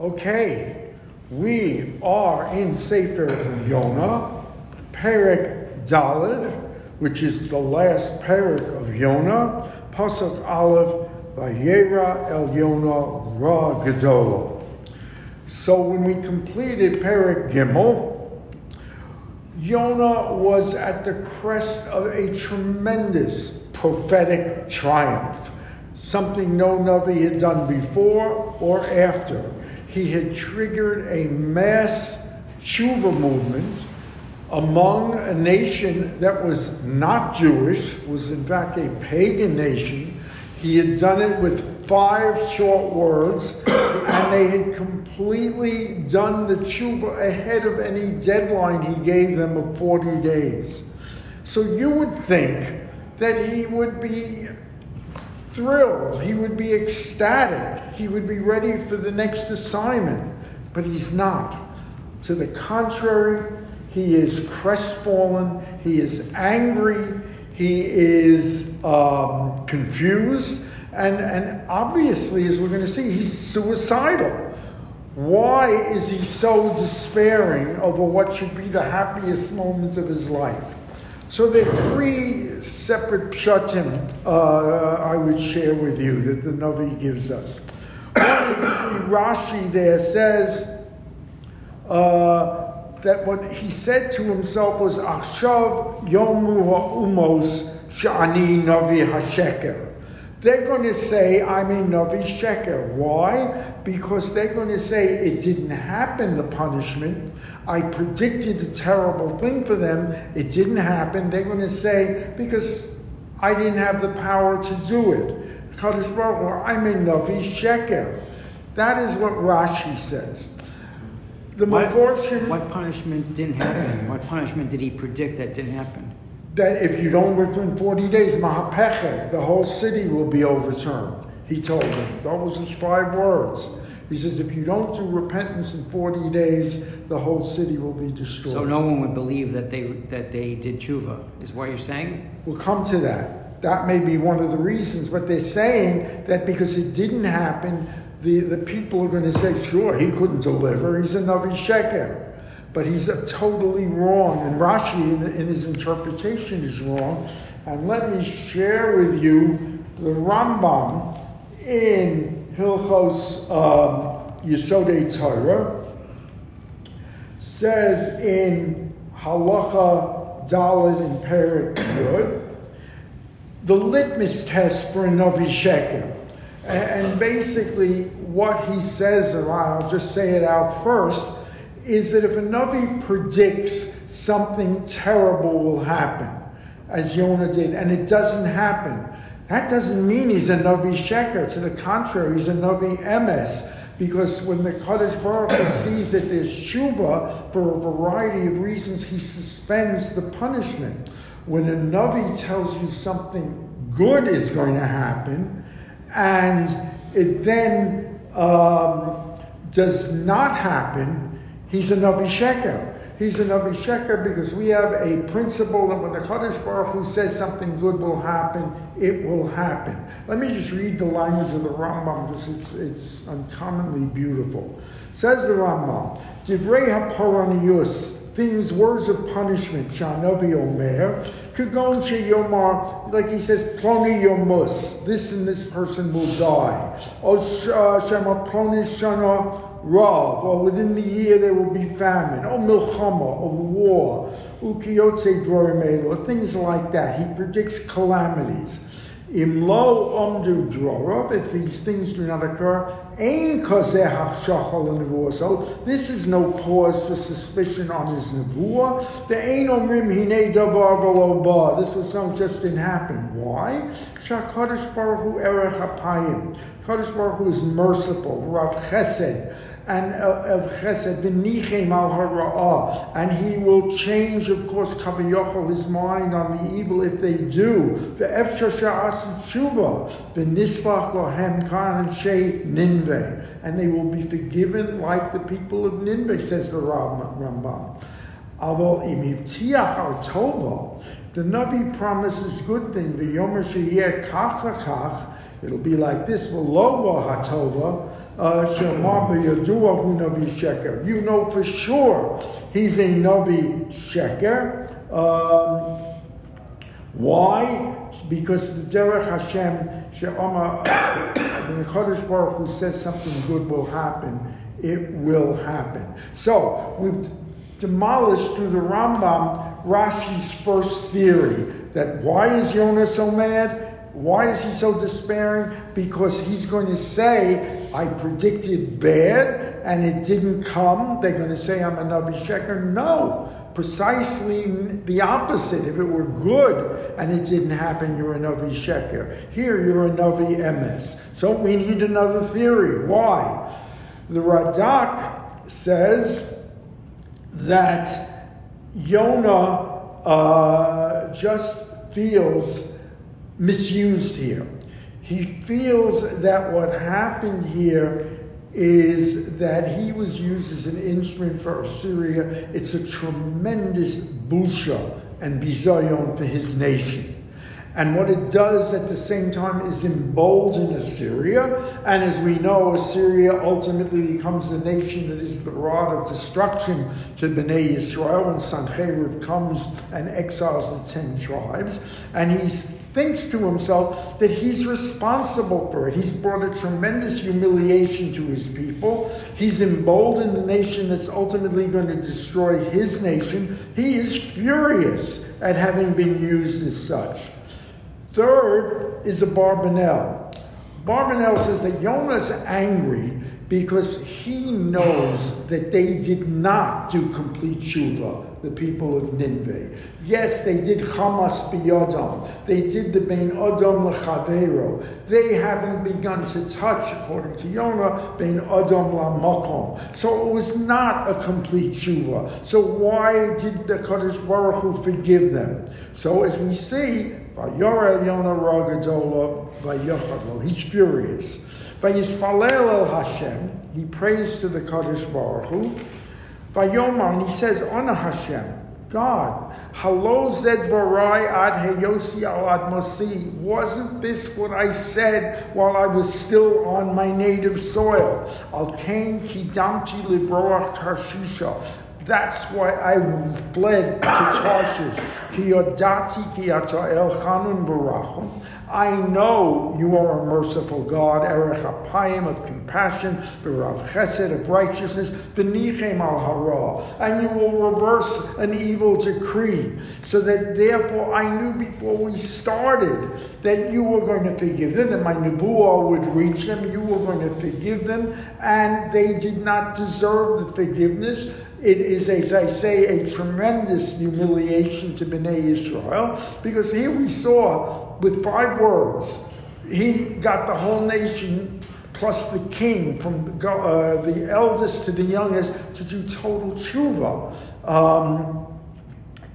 Okay, we are in Sefer Yonah, Perek Dalid, which is the last Perek of Yonah, Pasuk Aleph, Vayera El Yonah Ra Gedola. So when we completed Perek Gimel, Yonah was at the crest of a tremendous prophetic triumph, something no Navi had done before or after he had triggered a mass tshuva movement among a nation that was not Jewish, was in fact a pagan nation. He had done it with five short words, and they had completely done the tshuva ahead of any deadline he gave them of 40 days. So you would think that he would be thrilled, he would be ecstatic, he would be ready for the next assignment, but he's not. To the contrary, he is crestfallen, he is angry, he is um, confused, and, and obviously, as we're going to see, he's suicidal. Why is he so despairing over what should be the happiest moments of his life? So there are three separate pshatim uh, I would share with you that the Navi gives us. Rashi there says uh, that what he said to himself was Achshav Yomu Umos Shani Navi Hasheker. They're going to say, I'm a Navi Sheker. Why? Because they're going to say it didn't happen, the punishment. I predicted a terrible thing for them. It didn't happen. They're going to say, because I didn't have the power to do it. Kadosh Baruch I'm a Navi Sheker. That is what Rashi says. The what, what punishment didn't happen? What punishment did he predict that didn't happen? That if you don't within 40 days, Mahapecha, the whole city will be overturned. He told them. Those are five words. He says, if you don't do repentance in 40 days, the whole city will be destroyed. So no one would believe that they, that they did tshuva, is what you're saying? We'll come to that. That may be one of the reasons, but they're saying that because it didn't happen, the, the people are going to say, sure, he couldn't deliver. He's a Navi Sheker. But he's a totally wrong. And Rashi, in, in his interpretation, is wrong. And let me share with you the Rambam in Hilchos um, Yesodei Torah says in Halacha Dalit and Perik Yud, the litmus test for a Navi Sheker. And basically, what he says, and I'll just say it out first, is that if a Navi predicts something terrible will happen, as Yonah did, and it doesn't happen, that doesn't mean he's a Navi Sheker. To the contrary, he's a Navi Emes. Because when the Kadosh Baruch sees that there's tshuva for a variety of reasons, he suspends the punishment. When a Navi tells you something good is going to happen, and it then um, does not happen, he's a Navi Sheker. He's an Sheker because we have a principle that when the Kadosh Baruch Hu says something good will happen, it will happen. Let me just read the language of the Rambam because it's, it's uncommonly beautiful. Says the Rambam, Divrei HaParaniyus, things, words of punishment, Shanavi Omer, Kagon Yomar, like he says, Ploni Yomus, this and this person will die. O uh, Shema Ploni Shana Rav, or within the year there will be famine, or milchama, or war, ukiyotze dvorim or things like that. He predicts calamities. Imlo omdu dvorov, if these things do not occur, ein kazeh hachshachal So this is no cause for suspicion on his nevuah. The ein omrim hine davar v'lo This was something just didn't happen. Why? Shakadosh baruch hu erech. Kadosh baruch hu is merciful. Rav chesed and of chesed and he will change, of course, kavayochel his mind on the evil if they do. Ve'efshar sha'asu tshuva lohem kan and shei ninveh, and they will be forgiven like the people of Nineveh, says the Rambam. Avol imivtiach tova, the Navi promises good thing. V'yomer sheyeh kach It'll be like this. V'lo hatova You know for sure he's a Navi Sheker. Um, why? Because the Derech Hashem, She'ama, the Chodesh Baruch who says something good will happen, it will happen. So, we've demolished through the Rambam Rashi's first theory that why is Yonah so mad? Why is he so despairing? Because he's going to say, I predicted bad and it didn't come. They're going to say I'm a Navi Sheker. No, precisely the opposite. If it were good and it didn't happen, you're a Navi Sheker. Here, you're a Navi Emes. So we need another theory. Why? The Radak says that Yonah uh, just feels misused here. He feels that what happened here is that he was used as an instrument for Assyria. It's a tremendous busha and bizayon for his nation. And what it does at the same time is embolden Assyria. And as we know, Assyria ultimately becomes the nation that is the rod of destruction to Bnei Israel when Sancherib comes and exiles the ten tribes. And he thinks to himself that he's responsible for it. He's brought a tremendous humiliation to his people. He's emboldened the nation that's ultimately going to destroy his nation. He is furious at having been used as such. Third is a Barbanel. Barbanel says that Jonah's angry because he knows that they did not do complete tshuva, the people of Nineveh. Yes, they did chamas biyodam. They did the bein odom lechavero. They haven't begun to touch, according to Yonah, bein odom lamakom. So it was not a complete tshuva. So why did the Kadosh Baruch Hu forgive them? So as we see, Vayora Yonah Ragadola Vayochadlo. He's furious. Vayispalel El Hashem. He prays to the Kadosh Baruch Hu. Vayomar, and he says, Ona Hashem, God, Halo zed varai ad heyosi al ad mosi. Wasn't this what I said while I was still on my native soil? Al kain kidamti livroach tarshisha. That's why I fled to Tarshish. I know you are a merciful God, Erech of compassion, V'rav Chesed of righteousness, V'nichem al hara, and you will reverse an evil decree. So that therefore I knew before we started that you were going to forgive them, that my nebuah would reach them, you were going to forgive them, and they did not deserve the forgiveness. It is, as I say, a tremendous humiliation to Bnei Israel because here we saw with five words, he got the whole nation plus the king from uh, the eldest to the youngest to do total tshuva. Um,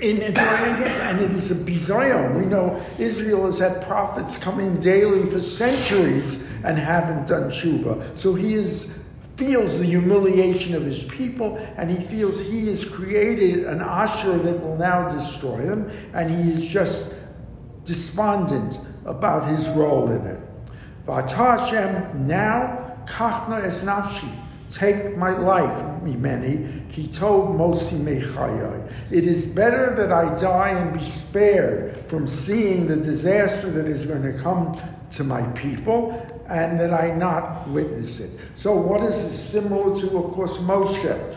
in and it is a bizayon. We know Israel has had prophets coming daily for centuries and haven't done tshuva. So he is feels the humiliation of his people, and he feels he has created an Ashur that will now destroy them, and he is just despondent about his role in it. V'ata now, kachna es nafshi, take my life, mimeni, he told Mosi mechayai. It is better that I die and be spared from seeing the disaster that is going to come to my people and that I not witness it. So, what is this similar to, of course, Moshe?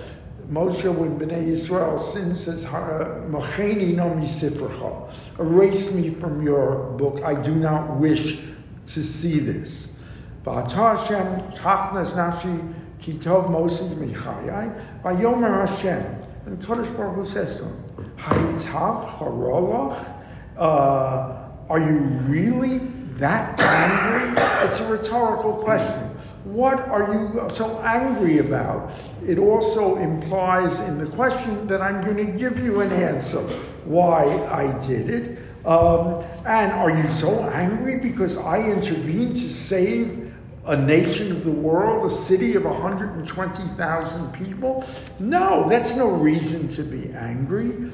Moshe, when Bnei Israel sinned, says, Macheni no misifrecha. Erase me from your book. I do not wish to see this. V'ata Hashem tachnas nafshi kitov Moses michayai. Vayomer Hashem. And Kodesh Baruch Hu says to him, Hayitav charolach. Uh, are you really that angry? It's a rhetorical question. What are you so angry about? It also implies in the question that I'm going to give you an answer why I did it. Um, and are you so angry because I intervened to save a nation of the world, a city of 120,000 people? No, that's no reason to be angry.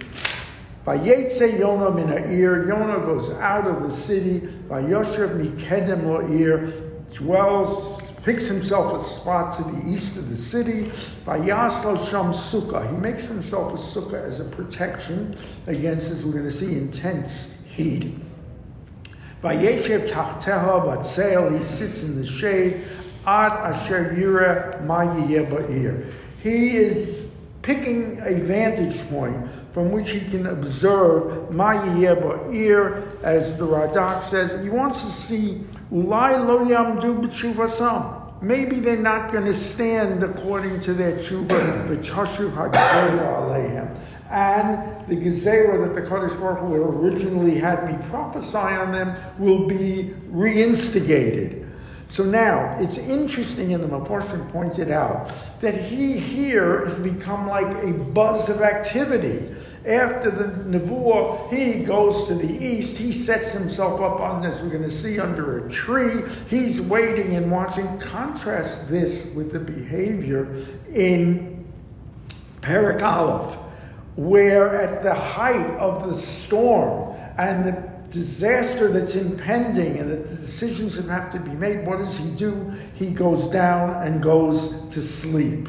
Vayetze Yonah min ha'ir, Yonah goes out of the city, By Vayoshev mikedem lo'ir, dwells picks himself a spot to the east of the city. Vayaslo Sham Sukkah. He makes himself a sukkah as a protection against, as we're going to see, intense heat. Vayeshev Tachteha Batseil. He sits in the shade. Ad Asher Yira Ma'yeh He is picking a vantage point from which he can observe Ma'yeh ear, as the Radak says. He wants to see Ulai lo yamdu. Maybe they're not going to stand according to their tshuva, ha'gzera aleihem. And the gezerah that the Kadosh Baruch Hu originally had me prophesy on them will be reinstigated. So now, it's interesting, and the Mepharshim pointed out, that he here has become like a buzz of activity. After the Nevuah, he goes to the east. He sets himself up on, as we're going to see, under a tree. He's waiting and watching. Contrast this with the behavior in Perak Aleph, where at the height of the storm and the disaster that's impending and that the decisions that have to be made, what does he do? He goes down and goes to sleep.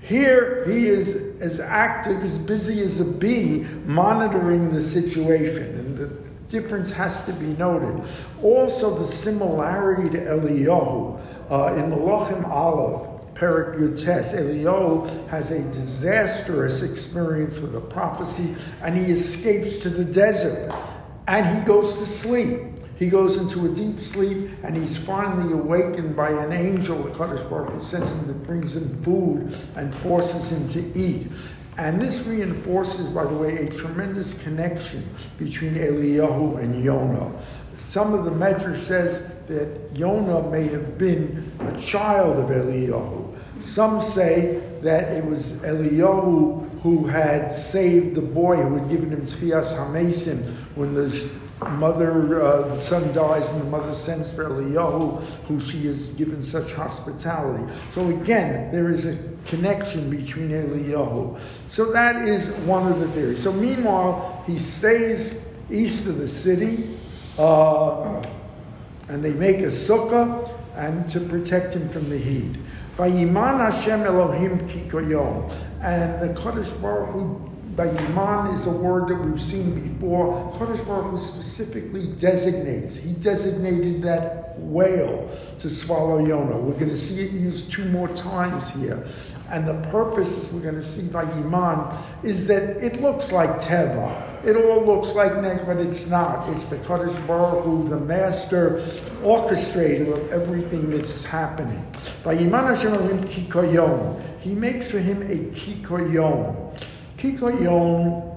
Here, he is as active, as busy as a bee, monitoring the situation. And the difference has to be noted. Also, the similarity to Eliyahu. Uh, in Malachim Aleph, Perik Yutes, Eliyahu has a disastrous experience with a prophecy, and he escapes to the desert, and he goes to sleep. He goes into a deep sleep and he's finally awakened by an angel, Kadosh Baruch Hu sends him that brings him food and forces him to eat. And this reinforces, by the way, a tremendous connection between Eliyahu and Yonah. Some of the measure says that Yonah may have been a child of Eliyahu. Some say that it was Eliyahu who had saved the boy who had given him Tchias Hamesim when the mother, uh, the son dies, and the mother sends for Eliyahu, who she has given such hospitality. So again, there is a connection between Eliyahu. So that is one of the theories. So meanwhile, he stays east of the city, uh, and they make a sukkah and to protect him from the heat. Vayiman Hashem Elohim kikoyom, and the Kadosh Baruch Hu Bayiman is a word that we've seen before. Kadosh Baruch Hu specifically designates. He designated that whale to swallow Yonah. We're going to see it used two more times here. And the purpose, as we're going to see by Iman, is that it looks like Teva. It all looks like next, but it's not. It's the Kadosh Baruch Hu, the master orchestrator of everything that's happening. By Iman Hashem Kikoyon. He makes for him a Kikoyon. Kikoyon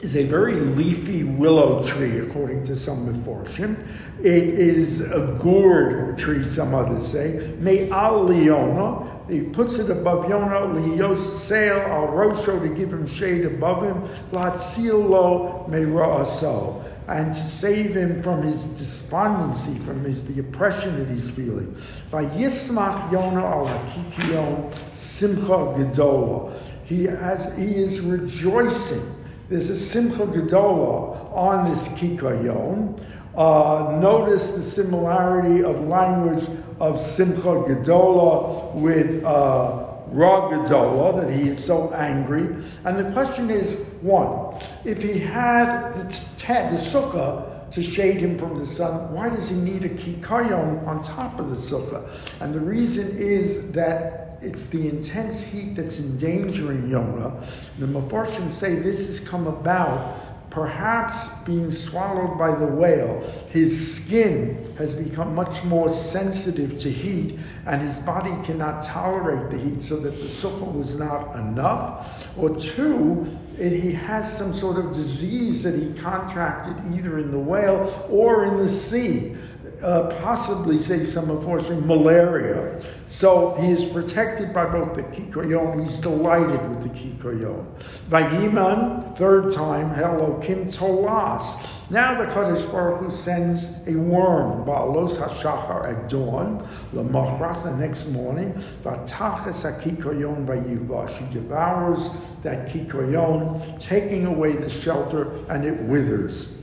is a very leafy willow tree, according to some Meforshim. It is a gourd tree, some others say. Me'al Leona, he puts it above Yonah, Liyos sail al Rosho to give him shade above him, Latzilo Me'ra'aso, and to save him from his despondency, from his the oppression that he's feeling. Vayismach Yonah al Hakikion Simcha Gedola. He, has, he is rejoicing. There's a Simcha Gedola on this Kikayon. Uh, notice the similarity of language of Simcha Gedola with uh, Ra Gedola, that he is so angry. And the question is one, if he had the, the sukkah to shade him from the sun, why does he need a kikayon on top of the sukkah? And the reason is that it's the intense heat that's endangering Yonah. The Mepharshim say this has come about perhaps being swallowed by the whale. His skin has become much more sensitive to heat, and his body cannot tolerate the heat, so that the sukkah was not enough. Or two, it, he has some sort of disease that he contracted either in the whale or in the sea uh, possibly say some unfortunately malaria. So he is protected by both the kikoyon. He's delighted with the kikoyon. Vayiman, third time, Elohim Tolas. Now the Kadosh Baruch Hu sends a worm, Ba'alos HaShachar, at dawn, Lamachrat, the next morning, Vatachas HaKikoyon Vayiva. She devours that kikoyon, taking away the shelter, and it withers.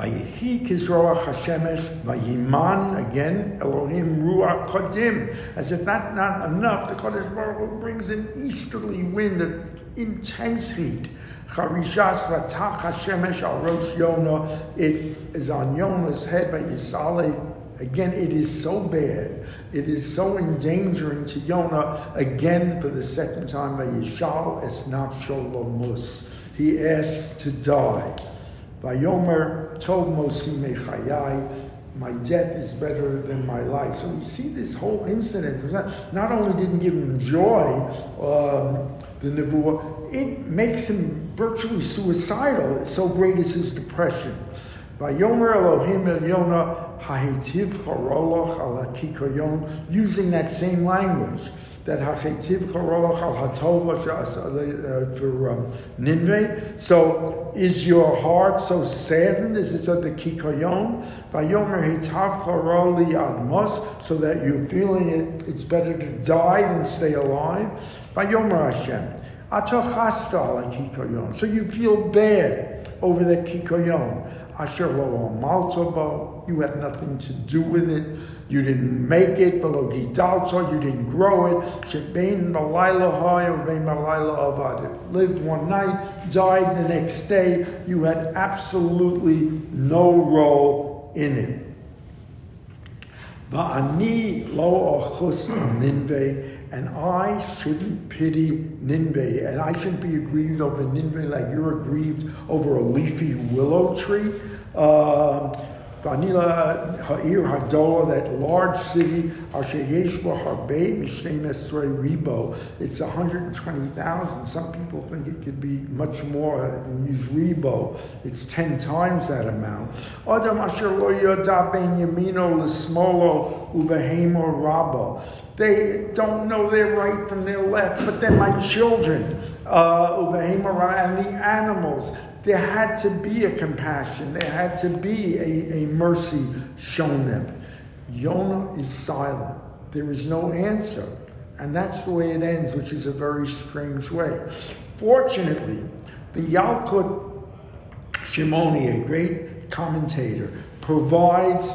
Vayihi kizroach Hashemesh, vayiman, again, Elohim ruach kodim. As if that's not enough, the Kodesh Baruch Hu brings an easterly wind of intense heat. Charishas vatach Hashemesh al rosh Yonah. It is on Yonah's head by Yisale. Again, it is so bad. It is so endangering to Yonah. Again, for the second time, by Yishal esnat sholomus. He asks to die. Vayomer told Mosi Mechayai, my death is better than my life. So we see this whole incident. Not, not only didn't give him joy, um, the nevuah, it makes him virtually suicidal. So great is his depression. Vayomer Elohim El Yonah Hahetiv Charoloch Al using that same language that Hachetiv Charolach al Hatova uh, for um, Ninveh. So is your heart so saddened? Is it the Kikoyon? Vayomer Hitav Charoli Admos, so that you're feeling it, it's better to die than stay alive. Vayomer Hashem. Atochasta al Kikoyon. So you feel bad over the Kikoyon. Asher lo maltobo, you had nothing to do with it. You didn't make it, below gidalto, you didn't grow it. Shebein malayla hoy, ubein malayla avad. Lived one night, died the next day. You had absolutely no role in it. And I shouldn't pity Ninveh, and I shouldn't be aggrieved over Ninveh like you're aggrieved over a leafy willow tree. Uh, Vanila Ha'ir Hadola, that large city, Asher Yeshba Harbe Mishnei Ribo. It's 120,000. Some people think it could be much more and use Ribo. It's 10 times that amount. Adam Asher Lo Yoda Ben Yamino L'Smolo Ubehemo Rabba. They don't know their right from their left, but they're my children. Uh, and the animals there had to be a compassion, there had to be a, a mercy shown them. Yonah is silent. There is no answer. And that's the way it ends, which is a very strange way. Fortunately, the Yalkut Shimoni, a great commentator, provides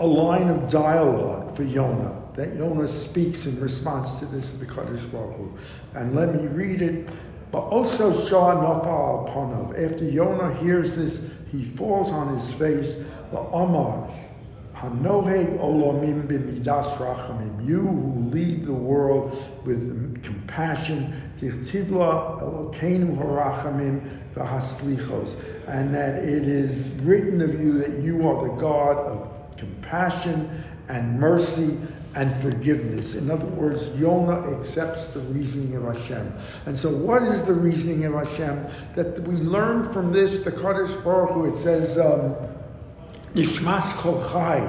a line of dialogue for Yonah that Yonah speaks in response to this the Kadosh Baruch Hu. And let me read it but also Shah Nafal Panav. After Yonah hears this, he falls on his face. The Amar Hanoheg Olamim b'midas rachamim. You who lead the world with compassion. Tichtivla Elokeinu harachamim v'haslichos. And that it is written of you that you are the God of compassion and mercy and forgiveness. In other words, Yonah accepts the reasoning of Hashem. And so, what is the reasoning of Hashem? That we learn from this, the Kadosh Baruch Hu, it says, um, Nishmas kol chai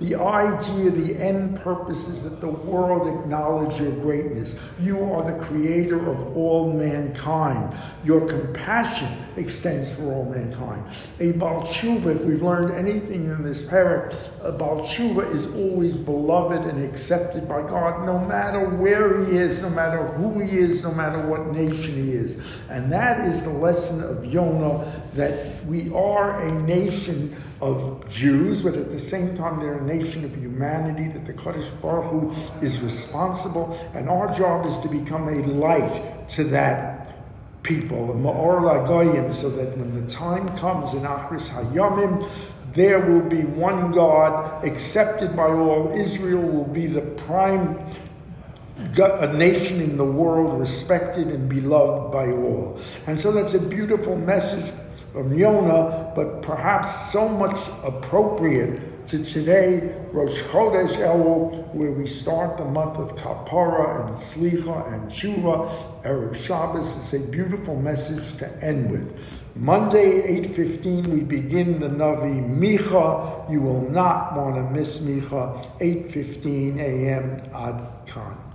the idea, the end purpose is that the world acknowledge your greatness. You are the creator of all mankind. Your compassion extends for all mankind. A Baal Tshuva, if we've learned anything in this parak, a Baal Tshuva is always beloved and accepted by God, no matter where he is, no matter who he is, no matter what nation he is. And that is the lesson of Yonah, that we are a nation of Jews, but at the same time they're a nation of humanity, that the Kadosh Baruch Hu is responsible, and our job is to become a light to that people, a Ma'or Lagoyim, so that when the time comes in Achris Hayamim, there will be one God accepted by all. Israel will be the prime a nation in the world respected and beloved by all. And so that's a beautiful message of Yonah, but perhaps so much appropriate to today, Rosh Chodesh Elul, where we start the month of Kapara and Slicha and Tshuva. Erev Shabbos is a beautiful message to end with. Monday, 8.15, we begin the Navi Micha. You will not want to miss Micha, 8.15 a.m. Ad Khan.